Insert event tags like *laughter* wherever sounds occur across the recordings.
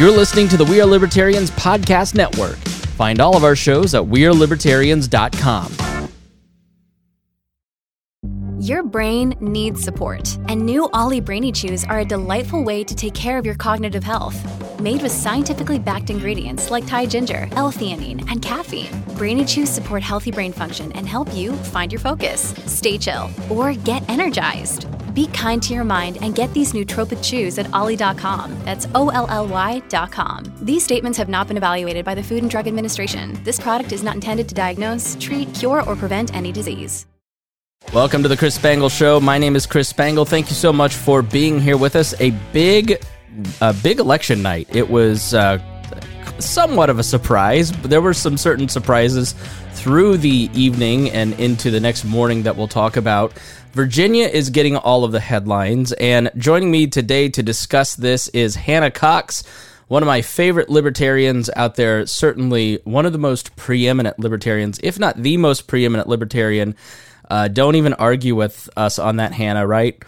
You're listening to the We Are Libertarians Podcast Network. Find all of our shows at WeareLibertarians.com. Your brain needs support, and new Olly Brainy Chews are a delightful way to take care of your cognitive health. Made with scientifically backed ingredients like Thai ginger, L-theanine, and caffeine, Brainy Chews support healthy brain function and help you find your focus, stay chill, or get energized. Be kind to your mind and get these nootropic chews at olly.com. That's O L L Y.com. These statements have not been evaluated by the Food and Drug Administration. This product is not intended to diagnose, treat, cure, or prevent any disease. Welcome to the Chris Spangle Show. My name is Chris Spangle. Thank you so much for being here with us. A big, a big election night. It was uh, somewhat of a surprise, but there were some certain surprises through the evening and into the next morning that we'll talk about. Virginia is getting all of the headlines, and joining me today to discuss this is Hannah Cox, one of my favorite libertarians out there, certainly one of the most preeminent libertarians, if not the most preeminent libertarian. Uh, don't even argue with us on that, Hannah, right?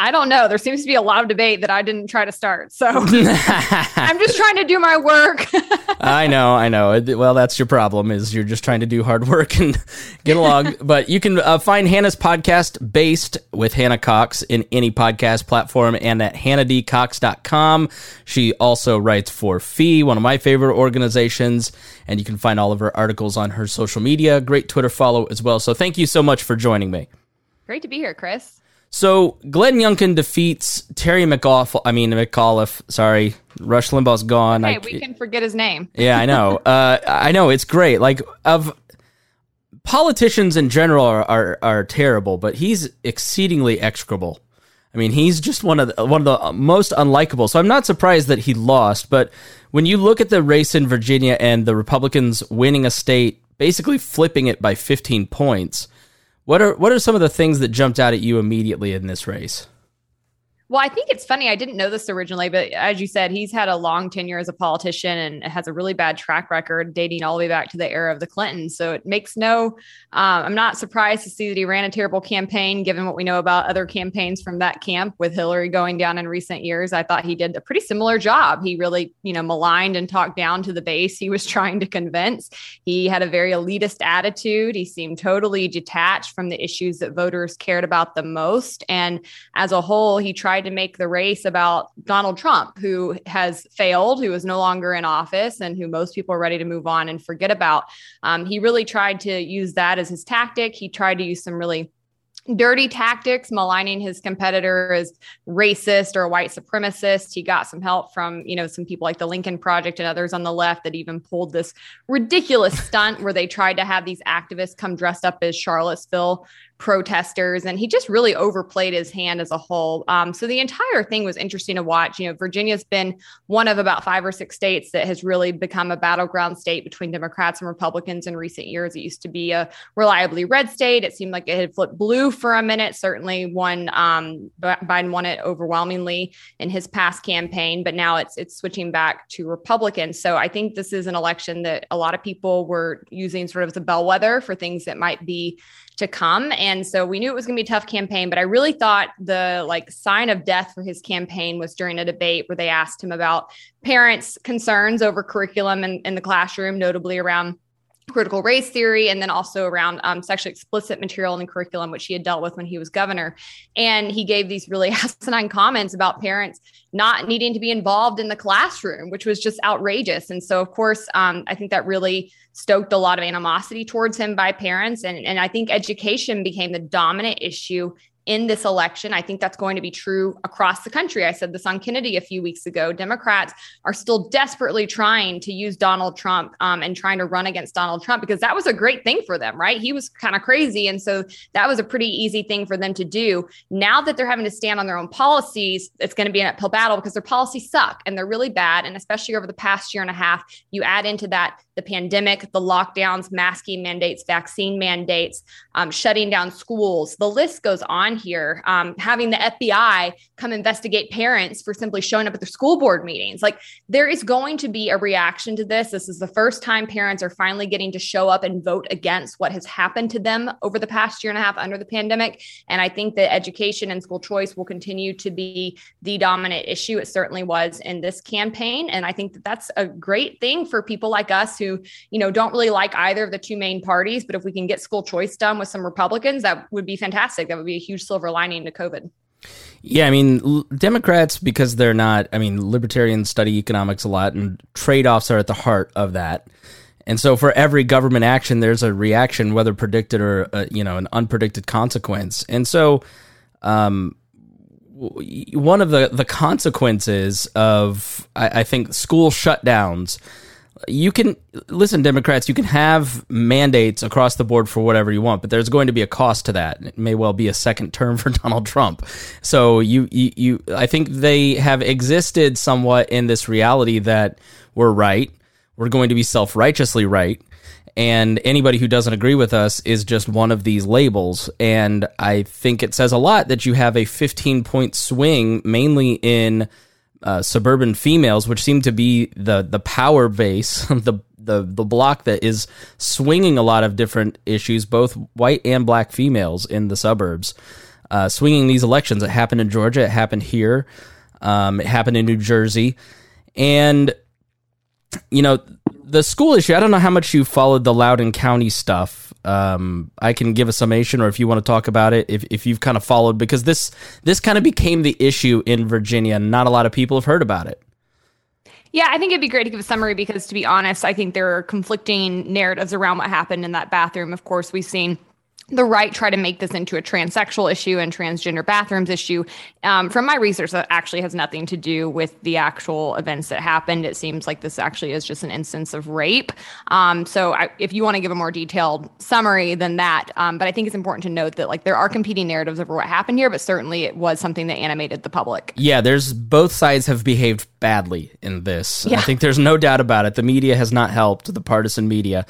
I don't know. There seems to be a lot of debate that I didn't try to start. So *laughs* I'm just trying to do my work. *laughs* I know, I know. Well, that's your problem is you're just trying to do hard work and *laughs* get along. but you can uh, find Hannah's podcast based with Hannah Cox in any podcast platform and at hannahdcox.com. She also writes for FEE, one of my favorite organizations, and you can find all of her articles on her social media. Great Twitter follow as well. So thank you so much for joining me. Great to be here, Chris. So Glenn Youngkin defeats Terry McAuliffe. I mean McAuliffe. Sorry, Rush Limbaugh's gone. Hey, we can forget his name. *laughs* Yeah, I know. uh, I know it's great. Like of politicians in general are, are are terrible, but he's exceedingly execrable. I mean, he's just one of the, one of the most unlikable. So I'm not surprised that he lost. But when you look at the race in Virginia and the Republicans winning a state, basically flipping it by 15 points what are what are some of the things that jumped out at you immediately in this race? Well, I think it's funny. I didn't know this originally, but as you said, he's had a long tenure as a politician and has a really bad track record dating all the way back to the era of the Clintons. So it makes no, um, I'm not surprised to see that he ran a terrible campaign, given what we know about other campaigns from that camp with Hillary going down in recent years. I thought he did a pretty similar job. He really, you know, maligned and talked down to the base he was *laughs* trying to convince. He had a very elitist attitude. He seemed totally detached from the issues that voters cared about the most. And as a whole, he tried tried to make the race about Donald Trump, who has failed, who is no longer in office, and who most people are ready to move on and forget about. Um, he really tried to use that as his tactic. He tried to use some really dirty tactics, maligning his competitor as racist or a white supremacist. He got some help from, you know, some people like the Lincoln Project and others on the left that even pulled this ridiculous stunt where they tried to have these activists come dressed up as Charlottesville protesters and he just really overplayed his hand as a whole. Um, so the entire thing was interesting to watch. You know virginia's been one of about five or six states that has really become a battleground state between democrats and republicans in recent years. It used to be a reliably red state. It seemed like it had flipped blue for a minute. Certainly won um, biden won it overwhelmingly in his past campaign but now it's it's switching back to republicans. So i think this is an election that a lot of people were using sort of as a bellwether for things that might be to come. And so we knew it was going to be a tough campaign, but I really thought the like sign of death for his campaign was during a debate where they asked him about parents' concerns over curriculum in, in the classroom, notably around critical race theory and then also around um, sexually explicit material in the curriculum which he had dealt with when he was governor. And he gave these really *laughs* asinine comments about parents not needing to be involved in the classroom which was just outrageous. And so of course um, i think that really stoked a lot of animosity towards him by parents. And, and i think education became the dominant issue in this election. I think that's going to be true across the country. I said this on Kennedy a few weeks ago. Democrats are still desperately trying to use Donald Trump um, and trying to run against Donald Trump because that was a great thing for them, right? He was kind of crazy. And so that was a pretty easy thing for them to do. Now that they're having to stand on their own policies, it's going to be an uphill battle because their policies suck and they're really bad. And especially over the past year and a half, you add into that the pandemic, the lockdowns, masking mandates, vaccine mandates, um, shutting down schools. The list goes on here. Um, having the FBI come investigate parents for simply showing up at their school board meetings. Like there is going to be a reaction to this. This is the first time parents are finally getting to show up and vote against what has happened to them over the past year and a half under the pandemic. And I think that education and school choice will continue to be the dominant issue. It certainly was in this campaign. And I think that that's a great thing for people like us who, you know, don't really like either of the two main parties. But if we can get school choice done with some Republicans, that would be fantastic. That would be a huge silver lining to COVID. Yeah, I mean, Democrats, because they're not, I mean, libertarians study economics a lot, and trade offs are at the heart of that. And so, for every government action, there's a reaction, whether predicted or, uh, you know, an unpredicted consequence. And so, um, one of the, the consequences of, I, I think, school shutdowns you can listen democrats you can have mandates across the board for whatever you want but there's going to be a cost to that. It may well be a second term for *laughs* donald trump. So you, you, you i think they have existed somewhat in this reality that we're right. We're going to be self-righteously right. And anybody who doesn't agree with us is just one of these labels. And i think it says a lot that you have a 15 point swing mainly in uh, suburban females, which seem to be the the power base, *laughs* the the the block that is swinging a lot of different issues, both white and black females in the suburbs, uh, swinging these elections. It happened in Georgia. It happened here. Um, it happened in New Jersey, and you know the school issue. I don't know how much you followed the Loudoun County stuff um, I can give a summation, or if you want to talk about it, if, if you've kind of followed, because this this kind of became the issue in Virginia, not a lot of people have heard about it. Yeah, I think it'd be great to give a summary because, to be honest, I think there are conflicting narratives around what happened in that bathroom. Of course, we've seen the right try to make this into a transsexual issue and transgender bathrooms issue. Um, from my research, that actually has nothing to do with the actual events that happened. It seems like this actually is just an instance of rape. Um, so, I, if you want to give a more detailed summary than that, um, but I think it's important to note that like there are competing narratives over what happened here, but certainly it was something that animated the public. Yeah, there's both sides have behaved badly in this. Yeah. I think there's no doubt about it. The media has not helped the partisan media.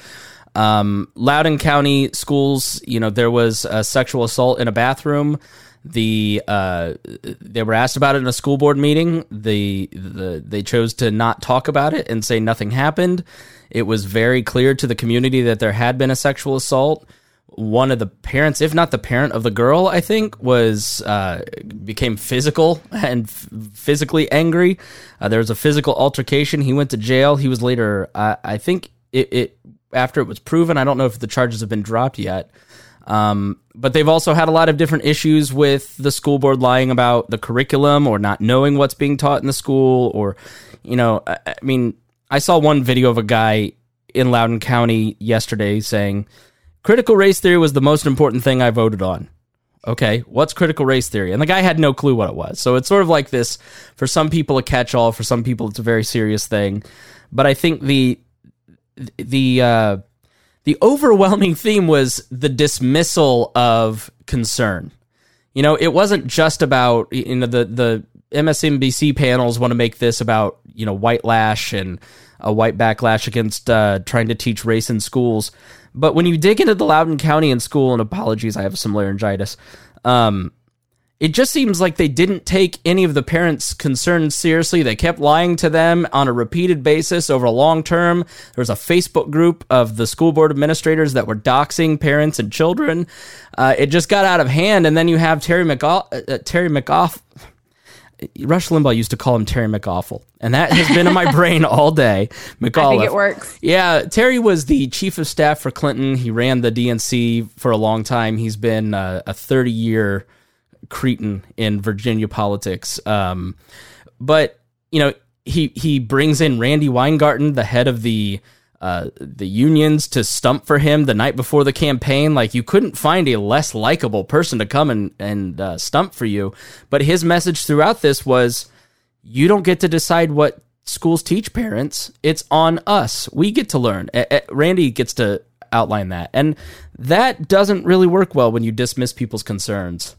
Um, Loudoun County schools, you know, there was a sexual assault in a bathroom. The uh, they were asked about it in a school board meeting. The, the they chose to not talk about it and say nothing happened. It was very clear to the community that there had been a sexual assault. One of the parents, if not the parent of the girl, I think, was uh, became physical *laughs* and f- physically angry. Uh, there was a physical altercation. He went to jail. He was later, I think, it, it after it was proven. I don't know if the charges have been dropped yet. Um, but they've also had a lot of different issues with the school board lying about the curriculum or not knowing what's being taught in the school. Or, you know, I, I mean, I saw one video of a guy in Loudoun County yesterday saying critical race theory was the most important thing I voted on. Okay, what's critical race theory? And the guy had no clue what it was. So it's sort of like this for some people a catch all, for some people it's a very serious thing. But I think the the uh, the overwhelming theme was the dismissal of concern. You know, it wasn't just about you know the the MSNBC panels want to make this about you know white lash and a white backlash against uh, trying to teach race in schools. But when you dig into the Loudoun County in school, and apologies, I have some laryngitis. Um, it just seems like they didn't take any of the parents' concerns seriously. They kept lying to them on a repeated basis over a long term. There was a Facebook group of the school board administrators that were doxing parents and children. Uh, it just got out of hand, and then you have Terry McAw- uh, Terry McAuliffe. Rush Limbaugh used to call him Terry McAwful, and that has been in my *laughs* brain all day. McAuliffe. I think it works. Yeah, Terry was the chief of staff for Clinton. He ran the DNC for a long time. He's been uh, a 30 year cretin in Virginia politics. Um, but you know, he he brings in Randi Weingarten, the head of the uh, the unions, to stump for him the night before the campaign. Like you couldn't find a less likable person to come and and uh, stump for you. But his message throughout this was, you don't get to decide what schools teach parents. It's on us. We get to learn. A- A- Randi gets to outline that, and that doesn't really work well when you dismiss people's concerns.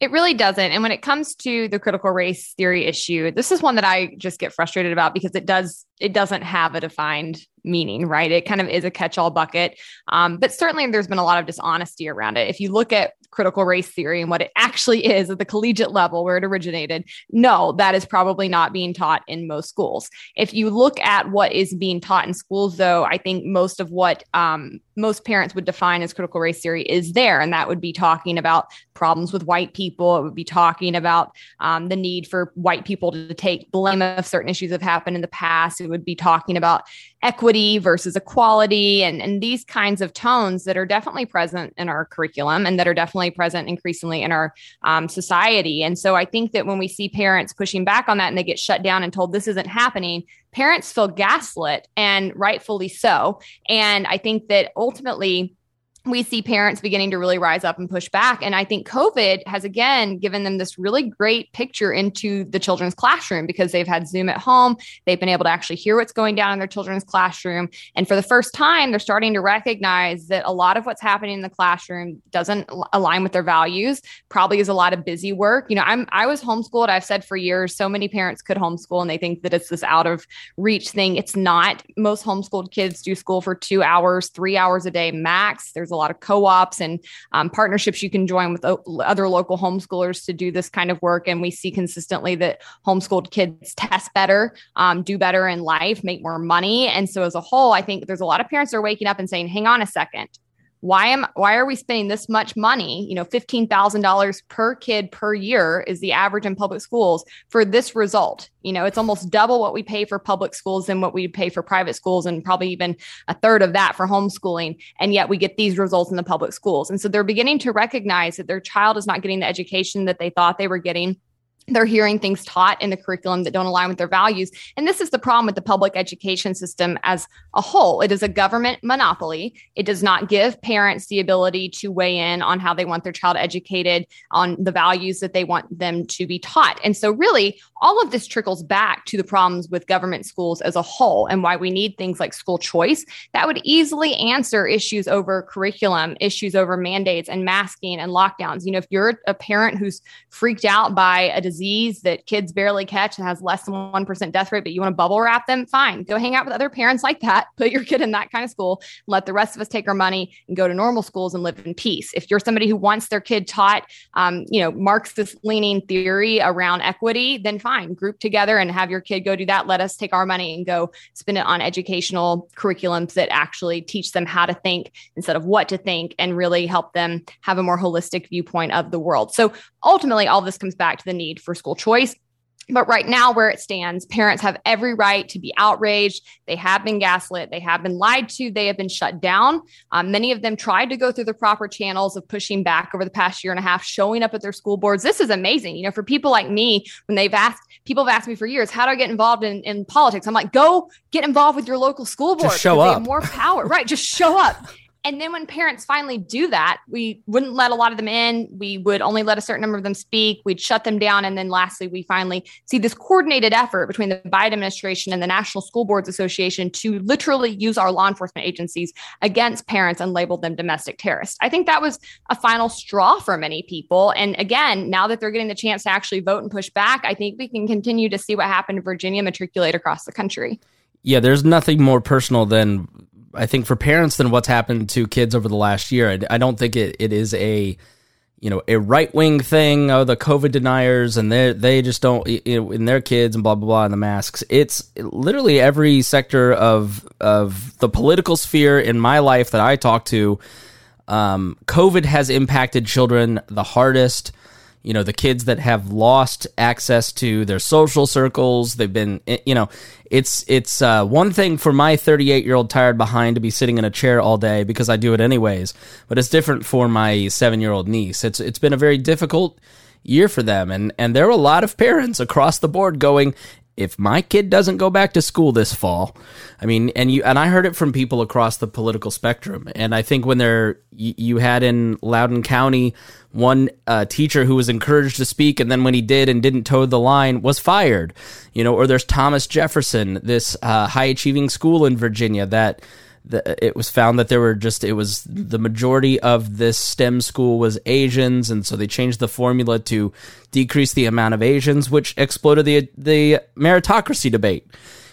It really doesn't. And when it comes to the critical race theory issue, this is one that I just get frustrated about because it does it doesn't have a defined meaning, right? It kind of is a catch all bucket. Um, but certainly there's been a lot of dishonesty around it. If you look at critical race theory and what it actually *laughs* is at the collegiate level where it originated, no, that is probably not being taught in most schools. If you look at what is being taught in schools, though, I think most of what um, most parents would define as critical race theory is there. And that would be talking about problems with white people. It would be talking about um, the need for white people to take blame if certain issues have happened in the past. Would be talking about equity versus equality and, and these kinds of tones that are definitely present in our curriculum and that are definitely present increasingly in our um, society. And so I think that when we see parents pushing back on that and they get shut down and told this isn't happening, parents feel gaslit and rightfully so. And I think that ultimately, we see parents beginning to really rise up and push back. And I think COVID has again given them this really great picture into the children's classroom because they've had Zoom at home. They've been able to actually hear what's going down in their children's classroom. And for the first time, they're starting to recognize that a lot of what's happening in the classroom doesn't align with their values, probably is a lot of busy work. You know, I'm I was homeschooled. I've said for years, so many parents could homeschool and they think that it's this out of reach thing. It's not. Most homeschooled kids do school for two hours, three hours a day max. There's a lot of co-ops and um, partnerships you can join with other local homeschoolers to do this kind of work. And we see consistently that homeschooled kids test better, um, do better in life, make more money. And so as a whole, I think there's a lot of parents are waking up and saying, hang on a second why am why are we spending this much money? You know $15000 per kid per year is the average in public schools for this result. You know it's almost double what we pay for public schools than what we pay for private schools and probably even a third of that for homeschooling. And yet we get these results in the public schools. And so they're beginning to recognize that their child is not getting the education that they thought they were getting they're hearing things taught in the curriculum that don't align with their values. And this is the problem with the public education system as a whole. It is a government monopoly. It does not give parents the ability to weigh in on how they want their child educated, on the values that they want them to be taught. And so, really, all of this trickles back to the problems with government schools as a whole and why we need things like school choice that would easily answer issues over curriculum, issues over mandates and masking and lockdowns. You know, if you're a parent who's freaked out by a disease, disease that kids barely catch and has less than 1% death rate, but you want to bubble wrap them, fine. Go hang out with other parents like that. *laughs* Put your kid in that kind of school. Let the rest of us take our money and go to normal schools and live in peace. If you're somebody who wants their kid taught, um, you know, Marxist leaning theory around equity, then fine, group together and have your kid go do that. Let us take our money and go spend it on educational curriculums that actually teach them how to think instead of what to think and really help them have a more holistic viewpoint of the world. So ultimately, all this comes back to the need for school choice. But right now, where it stands, parents have every right to be outraged. They have been gaslit. They have been lied to. They have been shut down. Um, many of them tried to go through the proper channels of pushing back over the past year and a half, showing up at their school boards. This is amazing. You know, for people like me, when they've asked, people have asked me for years, how do I get involved in, in politics? I'm like, go get involved with your local school board. Just show up. more power. right. Just show up. *laughs* And then when parents finally do that, we wouldn't let a lot of them in. We would only let a certain number of them speak. We'd shut them down. And then lastly, we finally see this coordinated effort between the Biden administration and the National School Boards Association to literally use our law enforcement agencies against parents and label them domestic terrorists. I think that was a final straw for many people. And again, now that they're getting the chance to actually vote and push back, I think we can continue to see what happened in Virginia matriculate across the country. Yeah, there's nothing more personal than I think for parents than what's happened to kids over the last year. I, I don't think it, it is a you know a right wing thing. Oh, the COVID deniers and they they just don't you know in their kids and blah blah blah and the masks. It's literally every sector of of the political sphere in my life that I talk to. Um, COVID has impacted children the hardest you know the kids that have lost access to their social circles they've been eh, you know it's it's uh, one thing for my 38 year old tired behind to be sitting in a chair all day because I do it anyways but it's different for my 7 year old niece. It's it's been a very difficult year for them and and there are a lot of parents across the board going if my kid doesn't go back to school this fall, I mean, and you and I heard it from people across the political spectrum, and I think when they're you, you had in Loudoun County one uh, teacher who was encouraged to speak, and then when he did and didn't toe the line, was fired, you know, or there's Thomas Jefferson, this uh, high achieving school in Virginia that the, it was found that there were just it was the majority of this STEM school was Asians, and so they changed the formula to decrease the amount of Asians, which exploded the the meritocracy debate.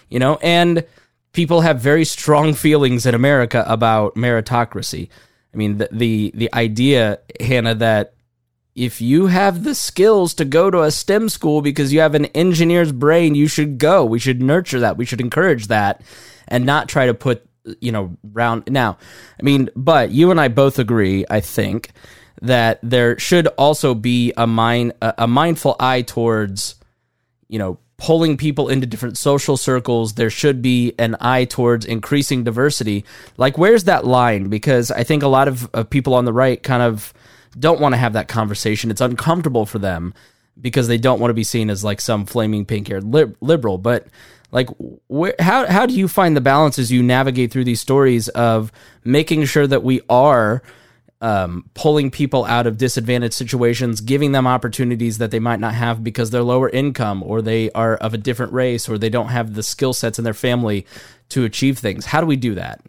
You know, and people have very strong feelings in America about meritocracy. I mean, the the, the idea, Hannah, that if you have the skills to go to a STEM school because you have an engineer's brain, you should go. We should nurture that. We should encourage that and not try to put, you know, round. Now, I mean, but you and I both agree, I think, that there should also be a mind a mindful eye towards, you know, pulling people into different social circles. There should be an eye towards increasing diversity. Like, where's that line? Because I think a lot of, of people on the right kind of don't want to have that conversation. It's uncomfortable for them because they don't want to be seen as like some flaming pink haired lib- liberal. But like, where, how how do you find the balance as you navigate through these stories of making sure that we are um, pulling people out of disadvantaged situations, giving them opportunities that they might not have because they're lower income or they are of a different race or they don't have the skill sets in their family to achieve things? How do we do that?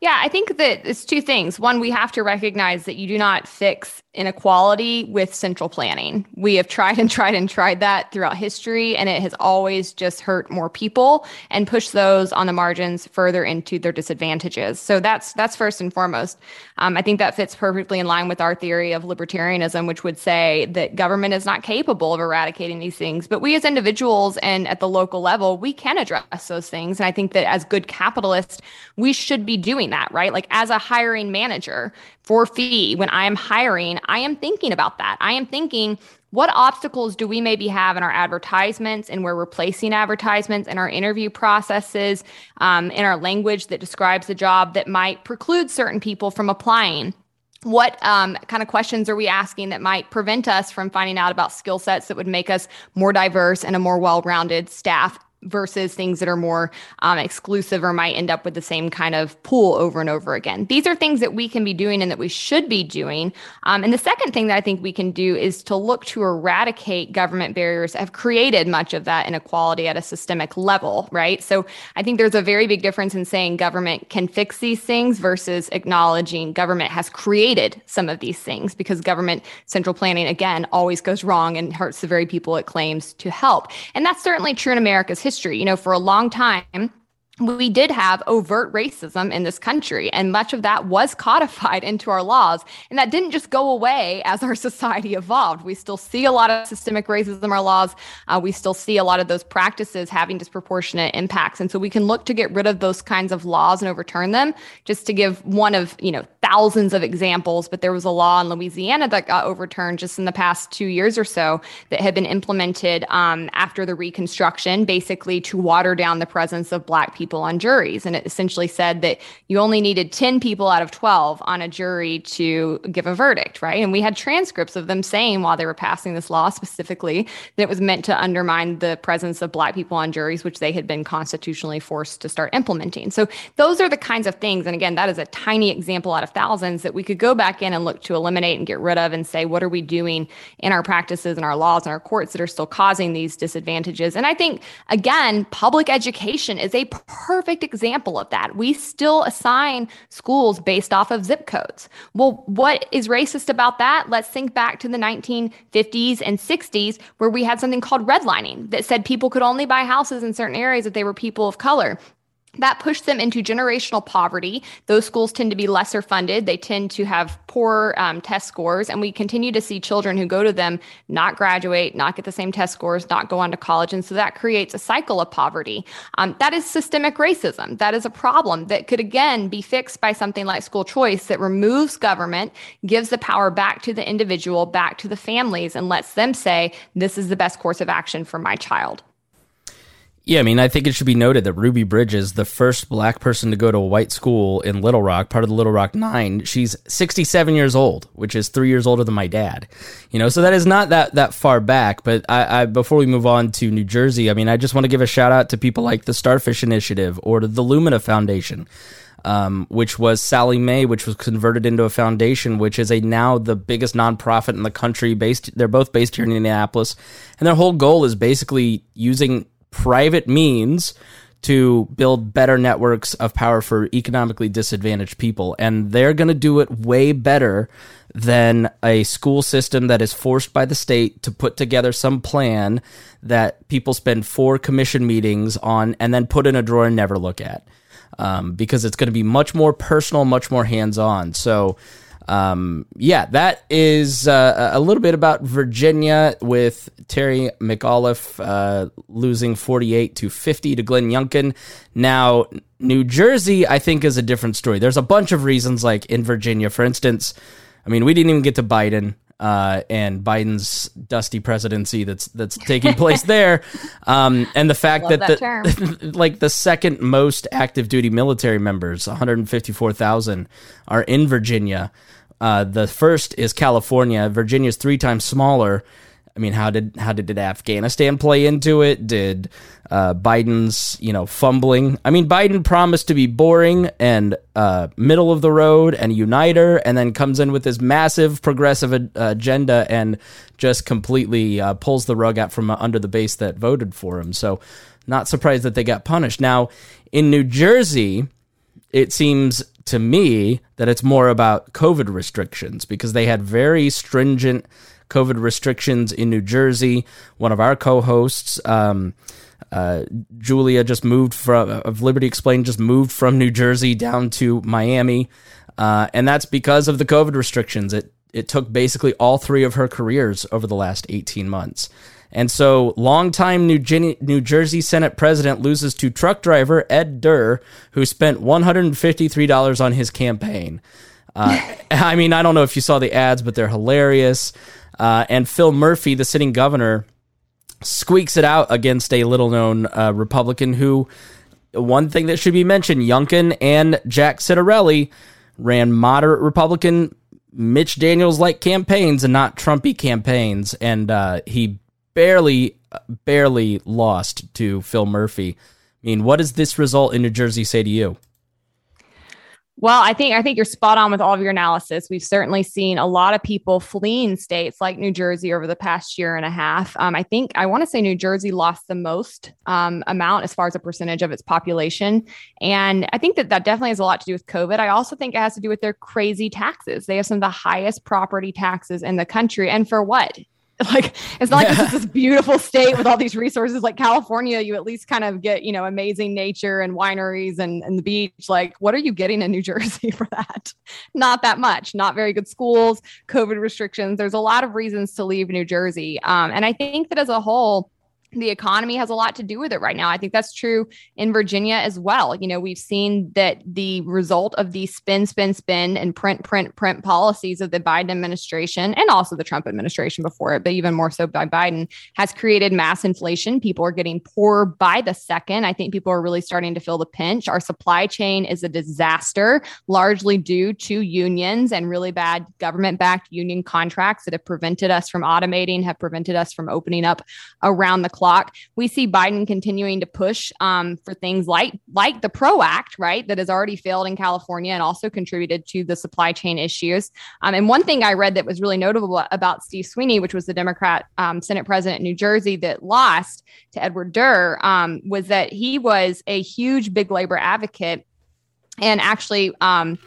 Yeah, I think that it's two things. One, we have to recognize that you do not fix inequality with central planning. We have tried and tried and tried that throughout history, and it has always just hurt more people and pushed those on the margins further into their disadvantages. So that's that's first and foremost. Um, I think that fits perfectly in line with our theory of libertarianism, which would say that government is not capable of eradicating these things, but we as individuals and at the local level, we can address those things. And I think that as good capitalists, we should be doing that, right? Like as a hiring manager, for FEE, when I am hiring, I am thinking about that. I am thinking, what obstacles do we maybe have in our advertisements and where we're placing advertisements in our interview processes, um, in our language that describes the job that might preclude certain people from applying? What um, kind of questions are we asking that might prevent us from finding out about skill sets that would make us more diverse and a more well rounded staff versus things that are more um, exclusive or might end up with the same kind of pool over and over again. These are things that we can be doing and that we should be doing. Um, and the second thing that I think we can do is to look to eradicate government barriers that have created much of that inequality at a systemic level, right? So I think there's a very big difference in saying government can fix these things versus acknowledging government has created some of these things because government central planning, again, always goes wrong and hurts the very people it claims to help. And that's certainly true in America's history. You know, for a long time, we did have overt racism in this country, and much of that was codified into our laws. And that didn't just go away as our *laughs* society evolved. We still see a lot of systemic racism in our laws. Uh, we still see a lot of those practices having disproportionate impacts. And so we can look to get rid of those kinds of laws and overturn them. Just to give one of, you know, thousands of examples, but there was a law in Louisiana that got overturned just in the past two years or so that had been implemented um, after the Reconstruction, basically to water down the presence of Black people people on juries. And it essentially said that you only needed 10 people out of 12 on a jury to give a verdict, right? And we had transcripts of them saying while they were passing this law specifically that it was meant to undermine the presence of Black people on juries, which they had been constitutionally forced to start implementing. So those are the kinds of things. And again, that is a tiny example out of thousands that we could go back in and look to eliminate and get rid of and say, what are we doing in our practices and our laws and our courts that are still causing these disadvantages? And I think, again, public education is a perfect example of that. We still assign schools based off of zip codes. Well, what is racist about that? Let's think back to the 1950s and 60s where we had something called redlining that said people could only buy houses in certain areas if they were people of color that pushed them into generational poverty. Those schools tend to be lesser funded. They tend to have poor um, test scores. And we continue to see children who go to them not graduate, not get the same test scores, not go on to college. And so that creates a cycle of poverty. Um, that is systemic racism. That is a problem that could, again, be fixed by something like school choice that removes government, gives the power back to the individual, back to the families, and lets them say, this is the best course of action for my child. Yeah, I mean, I think it should be noted that Ruby Bridges, the first black person to go to a white school in Little Rock, part of the Little Rock Nine, she's 67 years old, which is three years older than my dad. You know, so that is not that that far back. But I, I before we move on to New Jersey, I mean, I just want to give a shout out to people like the Starfish Initiative or the Lumina Foundation. Um, which was Sallie Mae, which was converted into a foundation, which is a now the biggest nonprofit in the country. Based, they're both based here in Indianapolis, and their whole goal is basically using private means to build better networks of power for economically disadvantaged people. And they're going to do it way better than a school system that is forced by the state to put together some plan that people spend four commission meetings on and then put in a drawer and never look at. Um, because it's going to be much more personal, much more hands on. So, um, yeah, that is uh, a little bit about Virginia with Terry McAuliffe uh, losing 48 to 50 to Glenn Youngkin. Now, New Jersey, I think, is a different story. There's a bunch of reasons, like in Virginia, for instance. I mean, we didn't even get to Biden. Uh, and Biden's dusty presidency that's that's taking place *laughs* there, um, and the fact that, that the *laughs* like the second most active duty military members, 154,000, are in Virginia. Uh, the first is California. Virginia's three times smaller. I mean, how did how did, Afghanistan play into it? Did uh, Biden's you know fumbling? I mean, Biden promised to be boring and uh, middle of the road and uniter, and then comes in with this massive progressive uh, agenda and just completely uh, pulls the rug out from under the base that voted for him. So, not surprised that they got punished. Now, in New Jersey, it seems to me that it's more about COVID restrictions because they had very stringent COVID restrictions in New Jersey. One of our co-hosts, um, uh, Julia, just moved from of Liberty Explained, just moved from New Jersey down to Miami, uh, and that's because of the COVID restrictions. It it took basically all three of her careers over the last eighteen months. And so, longtime New, New Jersey Senate president loses to truck driver Ed Durr, who spent $153 on his campaign. Uh, *laughs* I mean, I don't know if you saw the ads, but they're hilarious. Uh, and Phil Murphy, the sitting governor, squeaks it out against a little known uh, Republican who, one thing that should be mentioned, Youngkin and Jack Ciattarelli ran moderate Republican Mitch Daniels like campaigns and not Trumpy campaigns. And uh, he barely, barely lost to Phil Murphy. I mean, what does this result in New Jersey say to you? Well, I think I think you're spot on with all of your analysis. We've certainly seen a lot of people fleeing states like New Jersey over the past year and a half. Um, I think I want to say New Jersey lost the most um, amount as far as a percentage of its population, and I think that that definitely has a lot to do with COVID. I also think it has to do with their crazy taxes. They have some of the highest property taxes in the country, and for what? *laughs* like it's not like this is this beautiful state with all these resources. Like california you at least kind of get you know amazing nature and wineries and, and the beach. Like what are you getting in new *laughs* jersey for that? Not that much. Not very good schools covid restrictions. There's a lot of reasons to leave new jersey. Um, and i think that as a whole the economy has a lot to do with it right now. I think that's true in Virginia as well. You know, we've seen that the result of the spin, spin, spin and print, print, print policies of the Biden administration and also the Trump administration before it, but even more so by Biden, has created mass inflation. People are getting poorer by the second. I think people are really starting to feel the pinch. Our supply chain is a disaster, largely due to unions and really bad government backed union contracts that have prevented us from automating, have prevented us from opening up around the clock. We see Biden continuing to push um, for things like like the PRO Act, right, that has already failed in California and also contributed to the supply chain issues. Um, and one thing I read that was really notable about Steve Sweeney, which was the Democrat um, Senate president in New Jersey that lost to Edward Durr, um, was that he was a huge big labor advocate and actually um,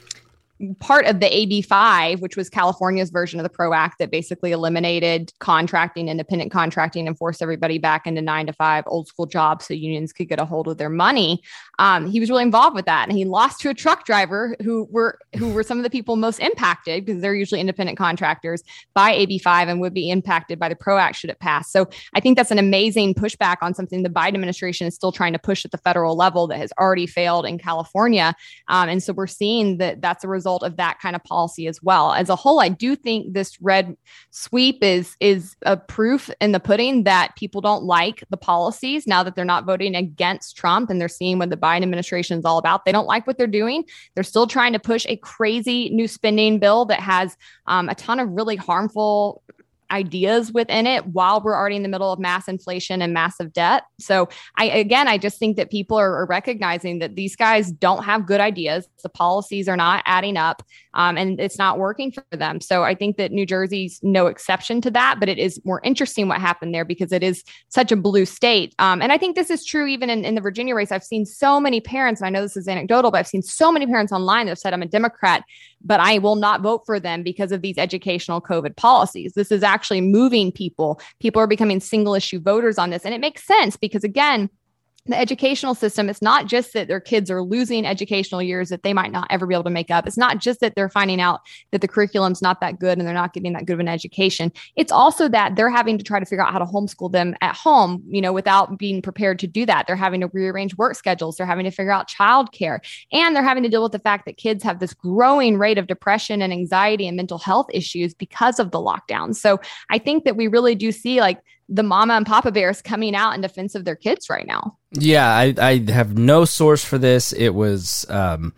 part of the AB5, which was California's version of the PRO Act that basically eliminated contracting, independent contracting, and forced everybody back into nine to five old school jobs so unions could get a hold of their money. Um, he was really involved with that, and he lost to a truck driver who were who were some of the people most impacted because they're usually independent contractors by AB5 and would be impacted by the PRO Act should it pass. So I think that's an amazing pushback on something the Biden administration is still trying to push at the federal level that has already failed in California, um, and so we're seeing that that's a result result of that kind of policy as well. As a whole, I do think this red sweep is is a proof in the pudding that people don't like the policies now that they're not voting against Trump and they're seeing what the Biden administration is all about. They don't like what they're doing. They're still trying to push a crazy new spending bill that has um, a ton of really harmful ideas within it while we're already in the middle of mass inflation and massive debt. So I again, I just think that people are, are recognizing that these guys don't have good ideas. The policies are not adding up, um, and it's not working for them. So I think that New Jersey's no exception to that, but it is more interesting what happened there because it is such a blue state. Um, and I think this is true even in, in the Virginia race. I've seen so many parents, and I know this is anecdotal, but I've seen so many parents online that have said, I'm a Democrat, but I will not vote for them because of these educational COVID policies. This is actually moving people. People are becoming single issue voters on this. And it makes sense because, again, the educational system it's not just that their kids are losing educational years that they might not ever be able to make up. It's not just that they're finding out that the curriculum's not that good and they're not getting that good of an education. It's also that they're having to try to figure out how to homeschool them at home you know without being prepared to do that. They're having to rearrange work schedules. They're having to figure out childcare. And they're having to deal with the fact that kids have this growing rate of depression and anxiety and mental health issues because of the lockdown. So i think that we really do see like the mama and papa bears coming out in defense of their kids right now. Yeah, I, I have no source for this. It was um,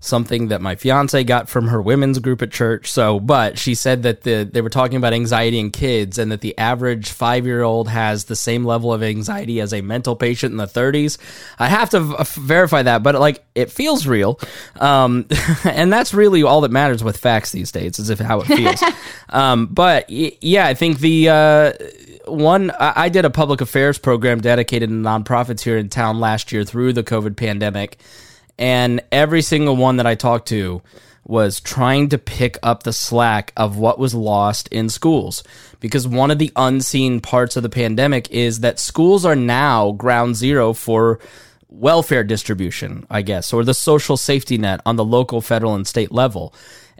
something that my fiance got from her women's group at church. So, but she said that the they were talking about anxiety in kids and that the average five year old has the same level of anxiety as a mental patient in the 30s. I have to v- verify that, but like it feels real, um, *laughs* and that's really all that matters with facts these days, is if how it feels. *laughs* um, but y- yeah, I think the. Uh, one I did a public affairs program dedicated to nonprofits here in town last year through the COVID pandemic, and every single one that I talked to was trying to pick up the slack of what was lost in schools. Because one of the unseen parts of the pandemic is that schools are now ground zero for welfare distribution, I guess, or the social safety net on the local, federal, and state level.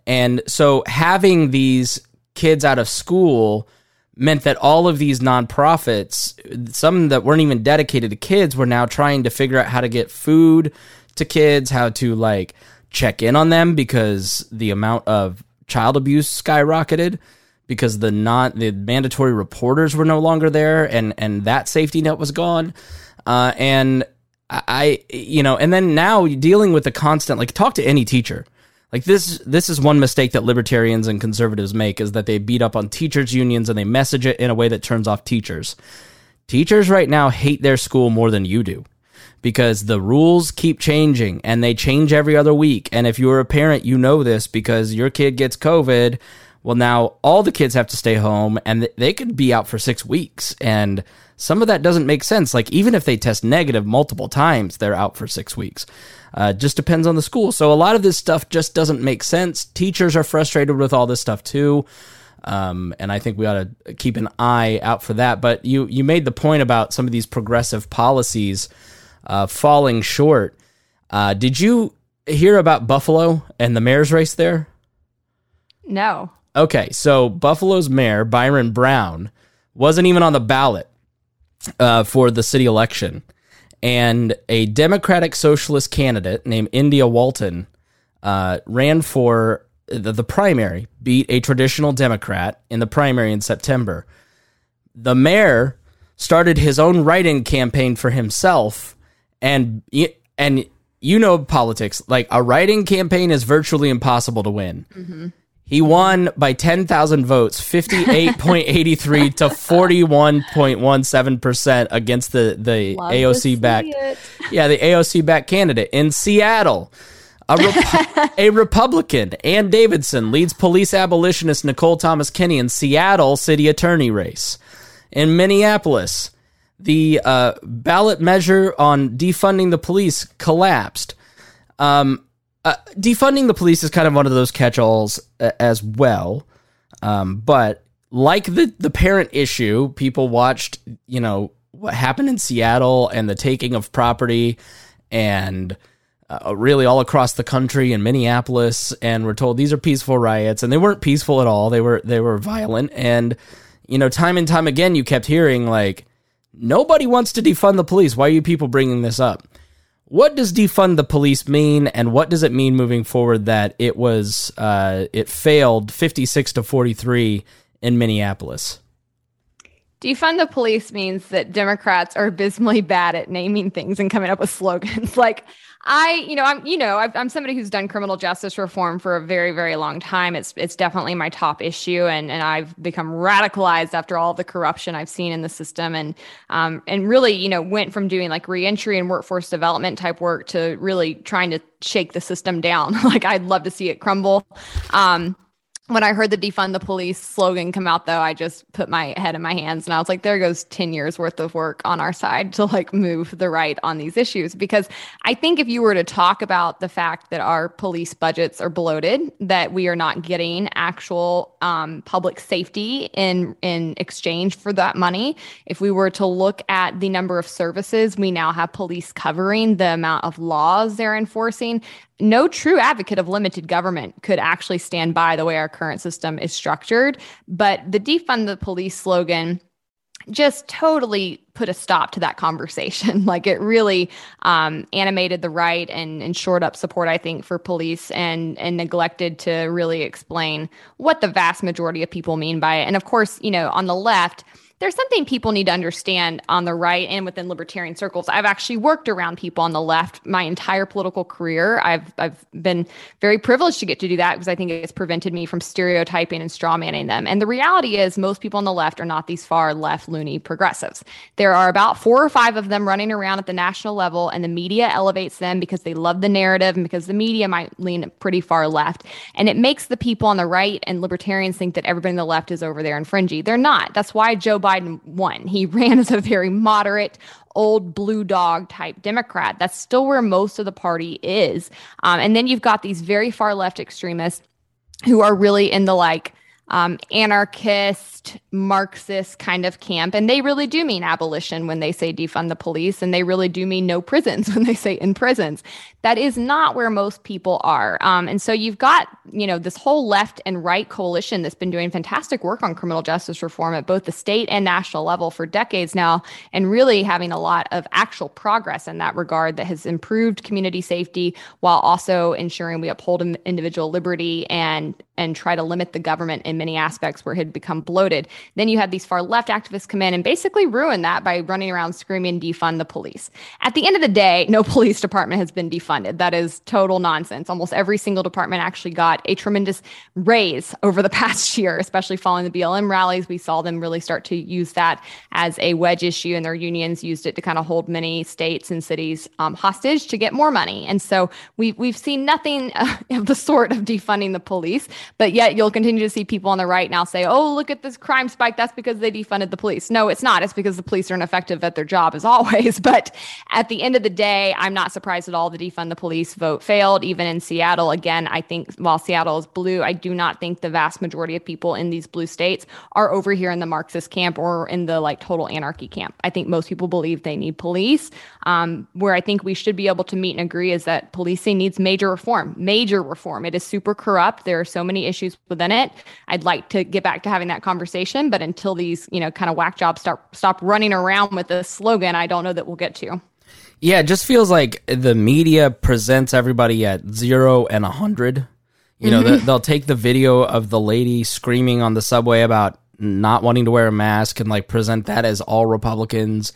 And so having these kids out of school meant that all of these nonprofits, some that weren't even dedicated to kids, were now trying to figure out how to get food to kids, how to like check in on them because the amount of child abuse skyrocketed because the not the mandatory reporters were no longer there and and that safety net was gone. Uh, and I you know and then now dealing with the constant like talk to any teacher. Like this this is one mistake that libertarians and conservatives make is that they beat up on teachers unions and they message it in a way that turns off teachers. Teachers right now hate their school more than you do because the rules keep changing and they change every other week. And if you're a parent, you know this because your kid gets COVID. Well, now all the kids have to stay home and they could be out for six weeks. And some of that doesn't make sense. Like, even if they test negative multiple times, they're out for six weeks. Uh, just depends on the school. So a lot of this stuff just doesn't make sense. Teachers are frustrated with all this stuff too. Um, and I think we ought to keep an eye out for that. But you you made the point about some of these progressive policies uh, falling short. Uh, did you hear about Buffalo and the mayor's race there? No. Okay, so Buffalo's mayor Byron Brown wasn't even on the ballot uh, for the city election and a Democratic Socialist candidate named India Walton uh, ran for the, the, primary, beat a traditional Democrat in the primary in September. The mayor started his own write-in campaign for himself, and and you know politics. Like a write-in campaign is virtually impossible to win. Mm-hmm. He won by 10,000 votes, 58.83 to 41.17% against the, the AOC back. Yeah, the AOC back candidate in Seattle. A, Rep- a Republican, Ann Davidson, leads police abolitionist Nicole Thomas Kinney in Seattle city attorney race. In Minneapolis, the uh, ballot measure on defunding the police collapsed. Um, uh, defunding the police is kind of one of those catch-alls uh, as well. Um, but like the the parent issue, people watched, you know, what happened in Seattle and the taking of property, and uh, really all across the country in Minneapolis, and we're told these are peaceful riots, and they weren't peaceful at all. They were they were violent, and you know, time and time again, you kept hearing like, nobody wants to defund the police. Why are you people bringing this up? What does defund the police mean, and what does it mean moving forward that it was uh, it failed fifty six to forty three in Minneapolis? Defund the police means that Democrats are abysmally bad at naming things and coming up with slogans. *laughs* like, I, you know, I'm, you know, i am somebody who's done criminal justice reform for a very, very long time. It's, it's definitely my top issue, and and I've become radicalized after all the corruption I've seen in the system, and um, and really, you know, went from doing like reentry and workforce development type work to really trying to shake the system down. *laughs* like, I'd love to see it crumble. Um, when I heard the defund the police slogan come out, though, I just put my head in my hands and I was like, there goes 10 years worth of work on our side to like move the right on these issues. Because I think if you were to talk about the fact that our police budgets are bloated, that we are not getting actual um, public safety in, in exchange for that money, if we were to look at the number of services we now have police covering, the amount of laws they're enforcing, no true advocate of limited government could actually stand by the way our current system is structured. But the defund the police slogan just totally put a stop to that conversation. *laughs* like it really um, animated the right and, and shored up support, I think, for police and and neglected to really explain what the vast majority of people mean by it. And of course, you know, on the left, there's something people need to understand on the right and within libertarian circles. I've actually worked around people on the left my entire political career. I've I've been very privileged to get to do that because I think it's prevented me from stereotyping and strawmanning them. And the reality is most people on the left are not these far left loony progressives. There are about four or five of them running around at the national level and the media elevates them because they love the narrative and because the media might lean pretty far left. And it makes the people on the right and libertarians think that everybody on the left is over there and fringy. They're not. That's why Joe Biden Biden won. He *laughs* ran as a very moderate, old blue dog type Democrat. That's still where most of the party is. Um, and then you've got these very far left extremists who are really in the like, um, anarchist, Marxist kind of camp. And they really do mean abolition when they say defund the police. And they really do mean no prisons *laughs* when they say in prisons. That is not where most people are. Um, and so you've got, you know, this whole left and right coalition that's been doing fantastic work on criminal justice reform at both the state and national level for decades now, and really having a lot of actual progress in that regard that has improved community safety while also ensuring we uphold individual liberty and and try to limit the government in many aspects where it had become bloated. Then you had these far left activists come in and basically ruin that by running around screaming defund the police. At the end of the day, no *laughs* police department has been defunded. That is total nonsense. Almost every single department actually got a tremendous raise over the *laughs* past year, especially following the BLM rallies. We saw them really start to use that as a wedge issue, and their unions used it to kind of hold many states and cities um, hostage to get more money. And so we've we've seen nothing *laughs* of the sort of defunding the police, but yet you'll continue to see people on the right now say, "Oh, look at this crime spike. That's because they defunded the police." No, it's not. It's because the police are ineffective at their job as *laughs* always. But at the end of the day, I'm not surprised at all the defund the police vote failed, even in Seattle. Again, I think while Seattle is blue, I do not think the vast majority of people in these blue states are over here in the Marxist camp or in the like total anarchy camp. I think most people believe they need police. Um, where I think we should be able to meet and agree is that policing needs major reform, major reform. It is super corrupt. There are so many issues within it. I'd like to get back to having that conversation, but until these, you know, kind of whack jobs start stop running around with this slogan, I don't know that we'll get to. Yeah, it just feels like the media presents everybody at zero and a hundred. You know, mm-hmm. they'll take the video of the lady screaming on the subway about not wanting to wear a mask and like present that as all Republicans.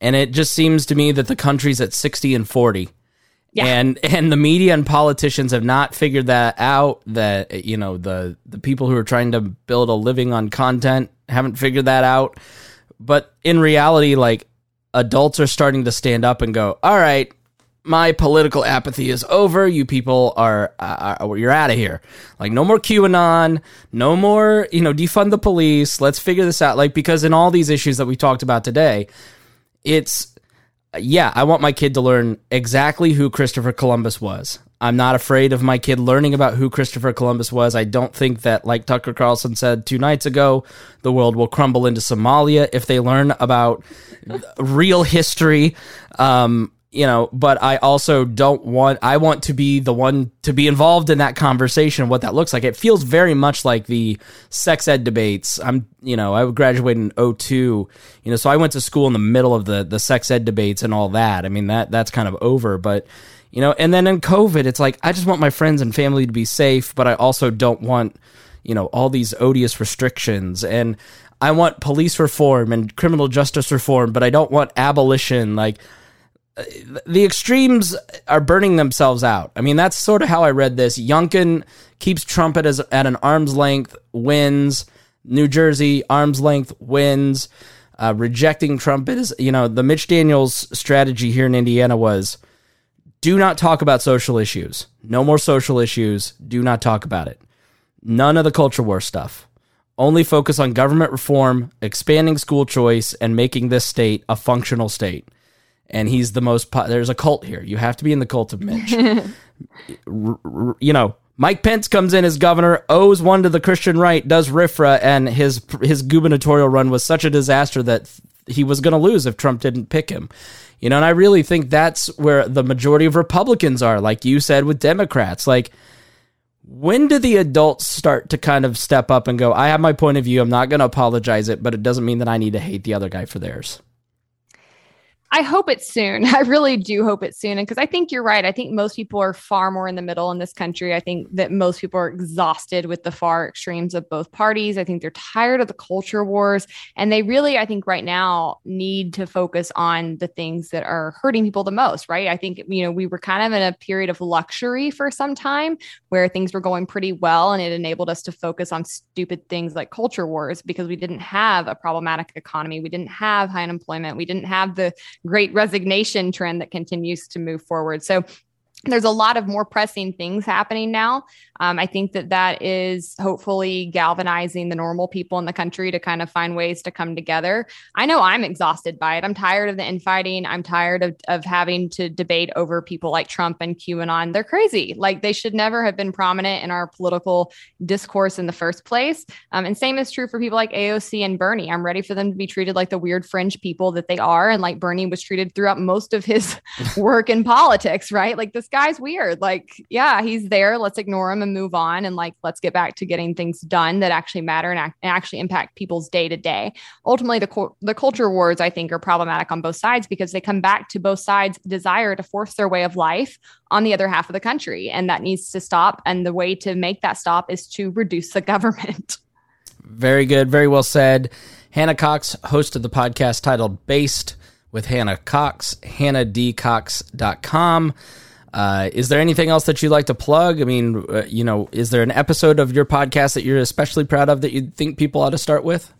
And it just seems to me that the country's at 60 and 40. Yeah. And and the media and politicians have not figured that out that you know the the people who are trying to build a living on content haven't figured that out. But in reality like adults are starting to stand up and go, all right, my political apathy is over. You people are, uh, are you're out of here. Like no more QAnon, no more, you know, defund the police. Let's figure this out. Like because in all these issues that we talked about today, it's yeah, I want my kid to learn exactly who Christopher Columbus was. I'm not afraid of my kid learning about who Christopher Columbus was. I don't think that, like Tucker Carlson said two nights ago, the world will crumble into Somalia if they learn about real history. Um, you know, but I also don't want, I want to be the one to be involved in that conversation, what that looks like. It feels very much like the sex ed debates. I'm, you know, I graduated in 02, you know, so I went to school in the middle of the, the sex ed debates and all that. I mean, that, that's kind of over, but, you know, and then in COVID, it's like, I just want my friends and family to be safe, but I also don't want, you know, all these odious restrictions. And I want police reform and criminal justice reform, but I don't want abolition. Like the extremes are burning themselves out. I mean, that's sort of how I read this. Youngkin keeps Trump at, an arm's length, wins. New Jersey, arm's length, wins. Uh, rejecting Trump is, you know, the Mitch Daniels strategy here in Indiana was do not talk about social issues. No more social issues. Do not talk about it. None of the culture war stuff. Only focus on government reform, expanding school choice, and making this state a functional state. And he's the most, po- there's a cult here. You have to be in the cult of Mitch. *laughs* r- r- you know, Mike Pence comes in as governor, owes one to the Christian right, does RFRA, and his his gubernatorial run was such a disaster that he was going to lose if Trump didn't pick him. You know, and I really think that's where the majority of Republicans are, like you said with Democrats. Like, when do the adults start to kind of step up and go, I have my point of view, I'm not going to apologize it, but it doesn't mean that I need to hate the other guy for theirs? I hope it's soon. *laughs* I really do hope it's soon. And because I think you're right. I think most people are far more in the middle in this country. I think that most people are exhausted with the far extremes of both parties. I think they're tired of the culture wars. And they really, I think right now, need to focus on the things that are hurting people the most, right? I think, you know, we were kind of in a period of luxury for some time where things were going pretty well. And it enabled us to focus on stupid things like culture wars because we didn't have a problematic economy. We didn't have high unemployment. We didn't have the great resignation trend that continues to move forward. So there's a lot of more pressing things happening now. Um, I think that that is hopefully galvanizing the normal people in the country to kind of find ways to come together. I know I'm exhausted by it. I'm tired of the infighting. I'm tired of, of having to debate over people like Trump and QAnon. They're crazy. Like they should never have been prominent in our political discourse in the first place. Um, and same is true for people like AOC and Bernie. I'm ready for them to be treated like the weird fringe people that they are. And like Bernie was treated throughout most of his *laughs* work in politics, right? Like this guy's weird. Like, yeah, he's there. Let's ignore him and move on. And like, let's get back to getting things done that actually matter and, act- and actually impact people's day to day. Ultimately, the, co- the culture wars, I think, are problematic on both sides because they come back to both sides' desire to force their way of life on the other half of the country. And that needs to stop. And the way to make that stop is to reduce the *laughs* government. Very good. Very well said. Hannah Cox hosted the podcast titled Based with Hannah Cox, hannahdcox.com. Uh, is there anything else that you'd like to plug? I mean, uh, you know, is there an episode of your podcast that you're especially proud of that you think people ought to start with?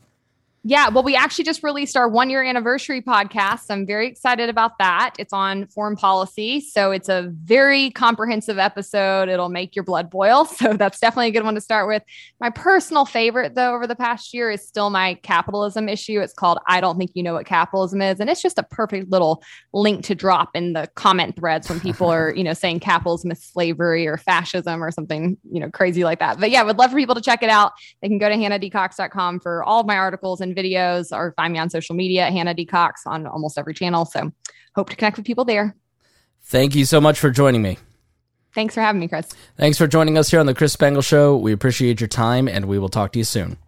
Yeah, well, we actually just released our one year anniversary podcast. I'm very excited about that. It's on foreign policy. So it's a very comprehensive episode. It'll make your blood boil. *laughs* So that's definitely a good one to start with. My personal favorite, though, over the past year is still my capitalism issue. It's called I Don't Think You Know What Capitalism Is. And it's just a perfect little link to drop in the comment threads when people are, *laughs* you know, saying capitalism is slavery or fascism or something, you know, crazy like that. But yeah, would love for people to check it out. They can go to hannahdcox.com for all of my articles and videos or find me on social media Hannah D. Cox on almost every channel. So hope to connect with people there. Thank you so much for joining me. Thanks for having me, Chris. Thanks for joining us here on the Chris Spangle Show. We appreciate your time and we will talk to you soon.